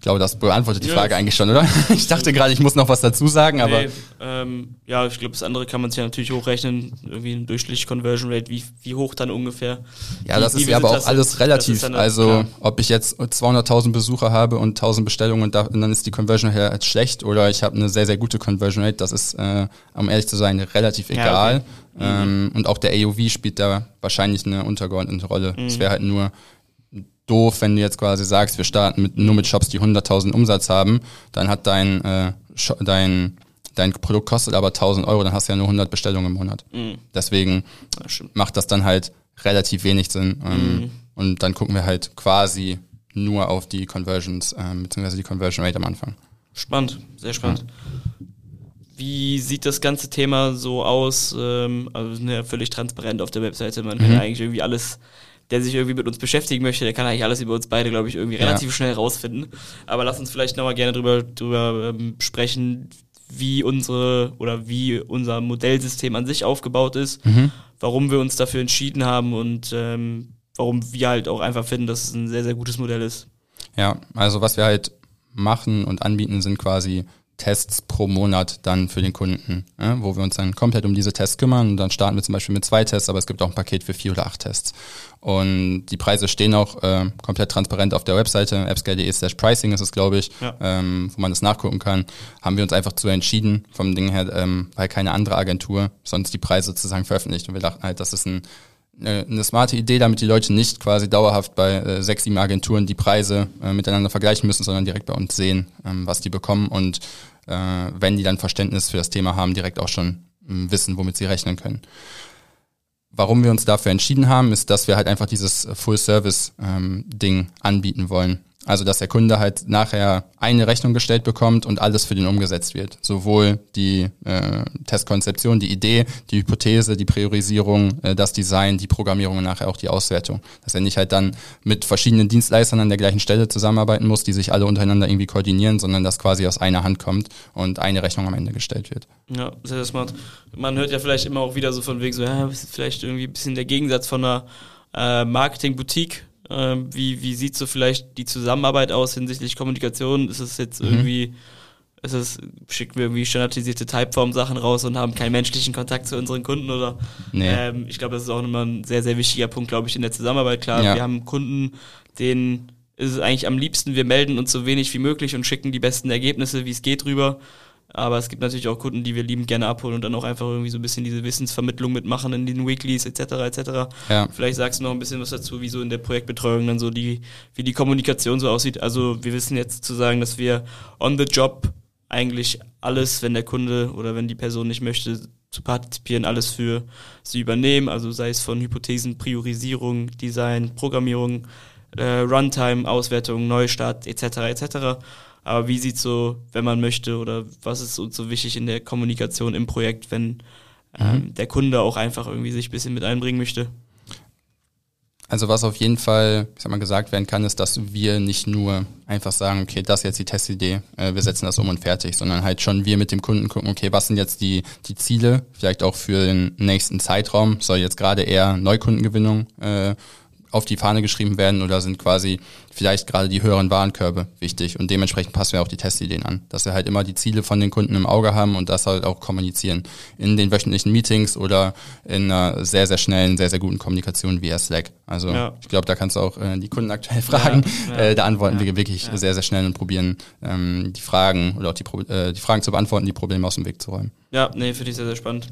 ich glaube, das beantwortet die ja. Frage eigentlich schon, oder? Ich dachte gerade, ich muss noch was dazu sagen, aber. Nee, ähm, ja, ich glaube, das andere kann man sich ja natürlich hochrechnen. Irgendwie ein durchschnittliche Conversion Rate, wie, wie hoch dann ungefähr. Ja, wie, das ist ja aber auch alles relativ. Also, klar. ob ich jetzt 200.000 Besucher habe und 1000 Bestellungen und, da, und dann ist die Conversion Rate schlecht oder ich habe eine sehr, sehr gute Conversion Rate, das ist, äh, um ehrlich zu sein, relativ egal. Ja, okay. ähm, mhm. Und auch der AOV spielt da wahrscheinlich eine untergeordnete Rolle. Es mhm. wäre halt nur doof, wenn du jetzt quasi sagst, wir starten mit, nur mit Shops, die 100.000 Umsatz haben, dann hat dein, äh, dein, dein Produkt kostet aber 1.000 Euro, dann hast du ja nur 100 Bestellungen im Monat. Mhm. Deswegen das macht das dann halt relativ wenig Sinn. Ähm, mhm. Und dann gucken wir halt quasi nur auf die Conversions, ähm, beziehungsweise die Conversion Rate am Anfang. Spannend, sehr spannend. Ja. Wie sieht das ganze Thema so aus? Ähm, also ne, völlig transparent auf der Webseite. Man mhm. kann ja eigentlich irgendwie alles der sich irgendwie mit uns beschäftigen möchte, der kann eigentlich alles über uns beide, glaube ich, irgendwie relativ ja. schnell rausfinden. Aber lass uns vielleicht nochmal gerne drüber, drüber ähm, sprechen, wie unsere oder wie unser Modellsystem an sich aufgebaut ist, mhm. warum wir uns dafür entschieden haben und ähm, warum wir halt auch einfach finden, dass es ein sehr, sehr gutes Modell ist. Ja, also was wir halt machen und anbieten, sind quasi Tests pro Monat dann für den Kunden, ja, wo wir uns dann komplett um diese Tests kümmern. Und dann starten wir zum Beispiel mit zwei Tests, aber es gibt auch ein Paket für vier oder acht Tests. Und die Preise stehen auch äh, komplett transparent auf der Webseite, appscale.de slash pricing ist es, glaube ich, ja. ähm, wo man das nachgucken kann. Haben wir uns einfach zu entschieden, vom Ding her, ähm, weil keine andere Agentur sonst die Preise sozusagen veröffentlicht. Und wir dachten halt, das ist ein eine smarte Idee, damit die Leute nicht quasi dauerhaft bei äh, sechs, sieben Agenturen die Preise äh, miteinander vergleichen müssen, sondern direkt bei uns sehen, ähm, was die bekommen und äh, wenn die dann Verständnis für das Thema haben, direkt auch schon äh, wissen, womit sie rechnen können. Warum wir uns dafür entschieden haben, ist, dass wir halt einfach dieses Full-Service-Ding ähm, anbieten wollen. Also, dass der Kunde halt nachher eine Rechnung gestellt bekommt und alles für den umgesetzt wird. Sowohl die äh, Testkonzeption, die Idee, die Hypothese, die Priorisierung, äh, das Design, die Programmierung und nachher auch die Auswertung. Dass er nicht halt dann mit verschiedenen Dienstleistern an der gleichen Stelle zusammenarbeiten muss, die sich alle untereinander irgendwie koordinieren, sondern dass quasi aus einer Hand kommt und eine Rechnung am Ende gestellt wird. Ja, sehr smart. Man hört ja vielleicht immer auch wieder so von wegen so, ja, vielleicht irgendwie ein bisschen der Gegensatz von einer äh, Marketing-Boutique ähm, wie, wie sieht so vielleicht die Zusammenarbeit aus hinsichtlich Kommunikation? Ist es jetzt mhm. irgendwie, ist es, schicken wir irgendwie standardisierte Typeform-Sachen raus und haben keinen menschlichen Kontakt zu unseren Kunden oder? Nee. Ähm, ich glaube, das ist auch immer ein sehr, sehr wichtiger Punkt, glaube ich, in der Zusammenarbeit. Klar, ja. wir haben Kunden, denen ist es eigentlich am liebsten, wir melden uns so wenig wie möglich und schicken die besten Ergebnisse, wie es geht, rüber. Aber es gibt natürlich auch Kunden, die wir lieben gerne abholen und dann auch einfach irgendwie so ein bisschen diese Wissensvermittlung mitmachen in den Weeklies etc. etc. Ja. Vielleicht sagst du noch ein bisschen was dazu, wie so in der Projektbetreuung dann so die, wie die Kommunikation so aussieht. Also wir wissen jetzt zu sagen, dass wir on the job eigentlich alles, wenn der Kunde oder wenn die Person nicht möchte, zu partizipieren, alles für sie übernehmen. Also sei es von Hypothesen, Priorisierung, Design, Programmierung, äh, Runtime, Auswertung, Neustart etc. etc. Aber wie sieht so, wenn man möchte, oder was ist uns so wichtig in der Kommunikation im Projekt, wenn ähm, mhm. der Kunde auch einfach irgendwie sich ein bisschen mit einbringen möchte? Also was auf jeden Fall, ich sag mal, gesagt werden kann, ist, dass wir nicht nur einfach sagen, okay, das ist jetzt die Testidee, äh, wir setzen das um und fertig, sondern halt schon wir mit dem Kunden gucken, okay, was sind jetzt die, die Ziele, vielleicht auch für den nächsten Zeitraum, soll jetzt gerade eher Neukundengewinnung äh, auf die Fahne geschrieben werden oder sind quasi vielleicht gerade die höheren Warenkörbe wichtig und dementsprechend passen wir auch die Testideen an, dass wir halt immer die Ziele von den Kunden im Auge haben und das halt auch kommunizieren in den wöchentlichen Meetings oder in einer sehr, sehr schnellen, sehr, sehr guten Kommunikation via Slack. Also ja. ich glaube, da kannst du auch äh, die Kunden aktuell fragen. Ja, ja, äh, da antworten wir wirklich sehr, sehr schnell und probieren ähm, die Fragen oder auch die, äh, die Fragen zu beantworten, die Probleme aus dem Weg zu räumen. Ja, nee, finde ich sehr, sehr spannend.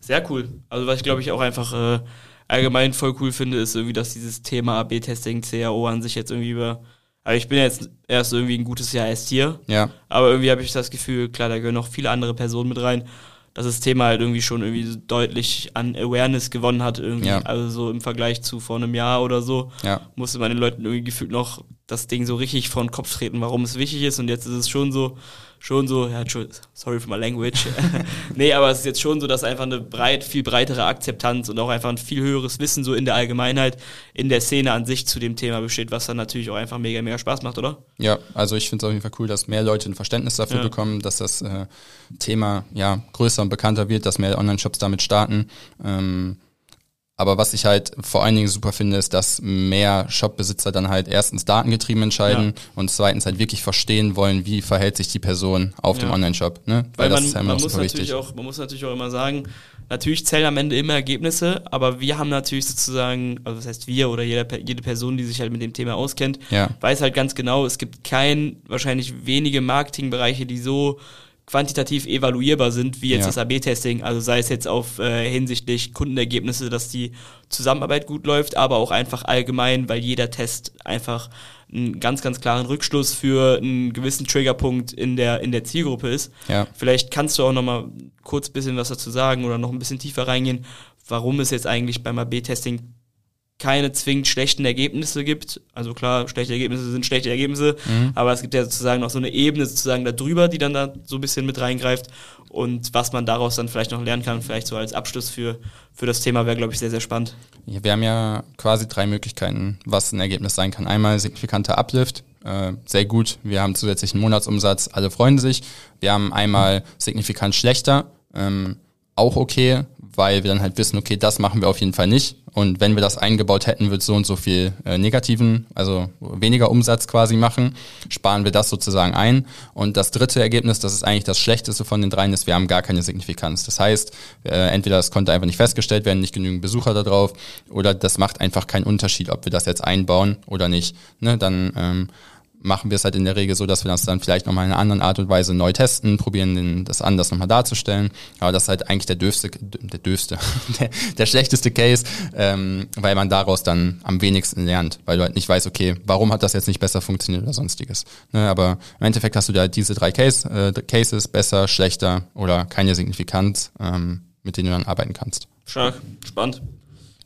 Sehr cool. Also was ich glaube ich auch einfach äh, allgemein voll cool finde, ist irgendwie, dass dieses Thema AB-Testing, CAO an sich jetzt irgendwie über. Aber ich bin jetzt erst irgendwie ein gutes Jahr erst hier. Ja. Aber irgendwie habe ich das Gefühl, klar, da gehören noch viele andere Personen mit rein, dass das Thema halt irgendwie schon irgendwie deutlich an Awareness gewonnen hat, irgendwie. Ja. Also so im Vergleich zu vor einem Jahr oder so, ja. musste man den Leuten irgendwie gefühlt noch das Ding so richtig vor den Kopf treten, warum es wichtig ist. Und jetzt ist es schon so, schon so, ja, sorry for my language. nee, aber es ist jetzt schon so, dass einfach eine breit, viel breitere Akzeptanz und auch einfach ein viel höheres Wissen so in der Allgemeinheit, in der Szene an sich zu dem Thema besteht, was dann natürlich auch einfach mega, mega Spaß macht, oder? Ja, also ich finde es auf jeden Fall cool, dass mehr Leute ein Verständnis dafür ja. bekommen, dass das äh, Thema ja größer und bekannter wird, dass mehr Online-Shops damit starten. Ähm, aber was ich halt vor allen Dingen super finde, ist, dass mehr Shopbesitzer dann halt erstens datengetrieben entscheiden ja. und zweitens halt wirklich verstehen wollen, wie verhält sich die Person auf ja. dem Online-Shop. Ne? Weil, Weil das man, ist ja immer man muss natürlich wichtig. Auch, man muss natürlich auch immer sagen, natürlich zählen am Ende immer Ergebnisse, aber wir haben natürlich sozusagen, also das heißt wir oder jede, jede Person, die sich halt mit dem Thema auskennt, ja. weiß halt ganz genau, es gibt kein, wahrscheinlich wenige Marketingbereiche, die so quantitativ evaluierbar sind, wie jetzt ja. das AB-Testing, also sei es jetzt auf äh, hinsichtlich Kundenergebnisse, dass die Zusammenarbeit gut läuft, aber auch einfach allgemein, weil jeder Test einfach einen ganz, ganz klaren Rückschluss für einen gewissen Triggerpunkt in der, in der Zielgruppe ist. Ja. Vielleicht kannst du auch nochmal kurz bisschen was dazu sagen oder noch ein bisschen tiefer reingehen, warum es jetzt eigentlich beim AB-Testing keine zwingend schlechten Ergebnisse gibt. Also klar, schlechte Ergebnisse sind schlechte Ergebnisse, mhm. aber es gibt ja sozusagen noch so eine Ebene sozusagen darüber, die dann da so ein bisschen mit reingreift und was man daraus dann vielleicht noch lernen kann, vielleicht so als Abschluss für, für das Thema wäre, glaube ich, sehr, sehr spannend. Ja, wir haben ja quasi drei Möglichkeiten, was ein Ergebnis sein kann. Einmal signifikanter Uplift, äh, sehr gut, wir haben zusätzlichen Monatsumsatz, alle freuen sich. Wir haben einmal signifikant schlechter, ähm, auch okay, weil wir dann halt wissen, okay, das machen wir auf jeden Fall nicht. Und wenn wir das eingebaut hätten, wird so und so viel äh, negativen, also weniger Umsatz quasi machen, sparen wir das sozusagen ein. Und das dritte Ergebnis, das ist eigentlich das schlechteste von den dreien, ist, wir haben gar keine Signifikanz. Das heißt, äh, entweder das konnte einfach nicht festgestellt werden, nicht genügend Besucher da drauf, oder das macht einfach keinen Unterschied, ob wir das jetzt einbauen oder nicht. Ne, dann ähm, machen wir es halt in der Regel so, dass wir das dann vielleicht nochmal in einer anderen Art und Weise neu testen, probieren den, das anders nochmal darzustellen. Aber das ist halt eigentlich der dürfste, der dürfste, der, der schlechteste Case, ähm, weil man daraus dann am wenigsten lernt, weil du halt nicht weißt, okay, warum hat das jetzt nicht besser funktioniert oder sonstiges. Ne, aber im Endeffekt hast du da diese drei Case, äh, Cases, besser, schlechter oder keine Signifikanz, ähm, mit denen du dann arbeiten kannst. Stark, spannend.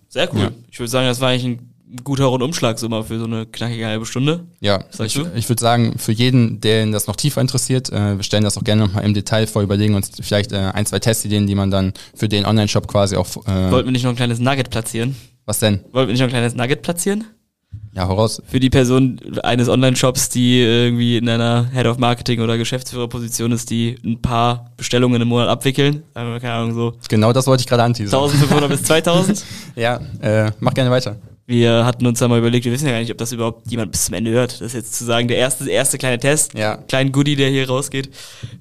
Sehr cool. Ja. Ich würde sagen, das war eigentlich ein guter Rundumschlag so mal für so eine knackige halbe Stunde. Ja, ich, ich würde sagen, für jeden, den das noch tiefer interessiert, äh, wir stellen das auch gerne nochmal im Detail vor, überlegen uns vielleicht äh, ein, zwei Testideen, die man dann für den Online-Shop quasi auch, äh, Wollten wir nicht noch ein kleines Nugget platzieren? was denn? Wollten wir nicht noch ein kleines Nugget platzieren? Ja, voraus. Für die Person eines Online-Shops, die irgendwie in einer Head of Marketing oder Geschäftsführerposition ist, die ein paar Bestellungen im Monat abwickeln. Keine Ahnung, so Genau das wollte ich gerade anteasern. 1500 bis 2000. Ja, äh, mach gerne weiter. Wir hatten uns da mal überlegt, wir wissen ja gar nicht, ob das überhaupt jemand bis zum Ende hört. Das ist jetzt zu sagen, der erste, erste kleine Test, Ja. kleinen Goodie, der hier rausgeht.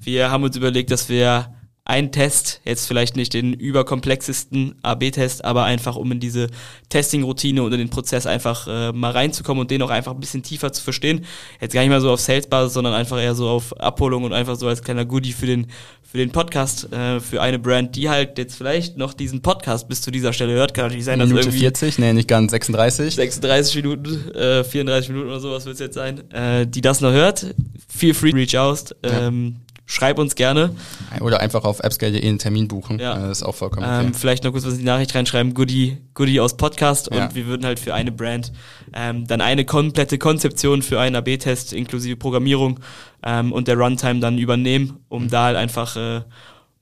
Wir haben uns überlegt, dass wir einen Test, jetzt vielleicht nicht den überkomplexesten AB-Test, aber einfach um in diese Testing-Routine und in den Prozess einfach äh, mal reinzukommen und den auch einfach ein bisschen tiefer zu verstehen. Jetzt gar nicht mal so auf Sales-Basis, sondern einfach eher so auf Abholung und einfach so als kleiner Goodie für den, für den Podcast, äh, für eine Brand, die halt jetzt vielleicht noch diesen Podcast bis zu dieser Stelle hört. Kann natürlich sein, dass Minute irgendwie 40, nee, nicht ganz 36. 36 Minuten, äh, 34 Minuten oder sowas wird es jetzt sein, äh, die das noch hört, feel free to reach out. Ähm, Schreib uns gerne. Oder einfach auf appscale.de einen Termin buchen. Ja. Äh, Das ist auch vollkommen okay. Ähm, vielleicht noch kurz was in die Nachricht reinschreiben, Goodie, Goodie aus Podcast und Ja. wir würden halt für eine Brand ähm, dann eine komplette Konzeption für einen AB-Test inklusive Programmierung ähm, und der Runtime dann übernehmen, um da halt einfach äh,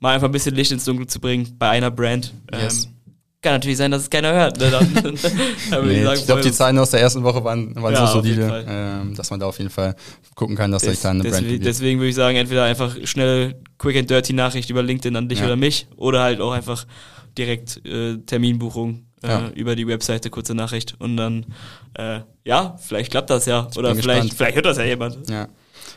mal einfach ein bisschen Licht ins Dunkel zu bringen bei einer Brand. Ähm, Yes. Kann natürlich sein, dass es keiner hört. Ne? Dann, dann Nee, sagen, ich glaube, die Zahlen aus der ersten Woche waren, waren Ja, so solide, ähm, dass man da auf jeden Fall gucken kann, dass Des, sich da eine Brand deswegen, bewegt. deswegen würde ich sagen, entweder einfach schnell Quick and Dirty Nachricht über LinkedIn an dich Ja. oder mich oder halt auch einfach direkt äh, Terminbuchung äh, Ja. über die Webseite, kurze Nachricht und dann, äh, ja, vielleicht klappt das ja oder bin vielleicht, gespannt. vielleicht hört das ja jemand. Ja.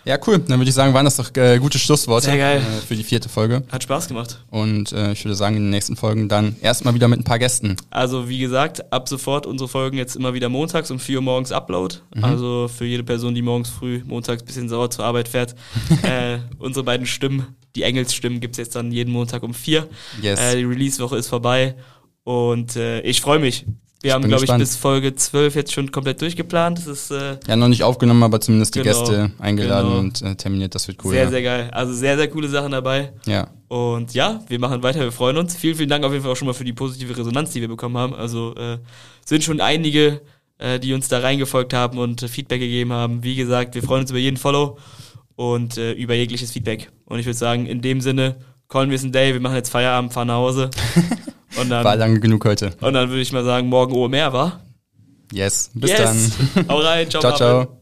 Ja, cool. Dann würde ich sagen, waren das doch äh, gute Schlussworte Sehr geil. Äh, für die vierte Folge. Hat Spaß gemacht. Und äh, ich würde sagen, in den nächsten Folgen dann erstmal wieder mit ein paar Gästen. Also wie gesagt, ab sofort unsere Folgen jetzt immer wieder montags um 4 Uhr morgens Upload. Mhm. Also für jede Person, die morgens früh, montags bisschen sauer zur Arbeit fährt. äh, unsere beiden Stimmen, die Engelsstimmen gibt's jetzt dann jeden Montag um 4. Yes. Äh, die Release-Woche ist vorbei und äh, ich freue mich. Wir haben, glaube ich, bis Folge 12 jetzt schon komplett durchgeplant. Das ist äh, Ja, noch nicht aufgenommen, aber zumindest die Genau, Gäste eingeladen genau. und äh, terminiert. Das wird cool. sehr, ja. sehr geil. Also sehr, sehr coole Sachen dabei. ja. Und ja, wir machen weiter, wir freuen uns. Vielen, vielen Dank auf jeden Fall auch schon mal für die positive Resonanz, die wir bekommen haben. Also äh, sind schon einige, äh, die uns da reingefolgt haben und äh, Feedback gegeben haben. Wie gesagt, wir freuen uns über jeden Follow und äh, über jegliches Feedback. Und ich würde sagen, in dem Sinne, callen wir es ein Day, wir machen jetzt Feierabend, fahren nach Hause. Und War dann, lange genug heute. und dann würde ich mal sagen, morgen OMR war. Yes. Bis yes. dann. Hau rein, ciao. Ciao, ciao.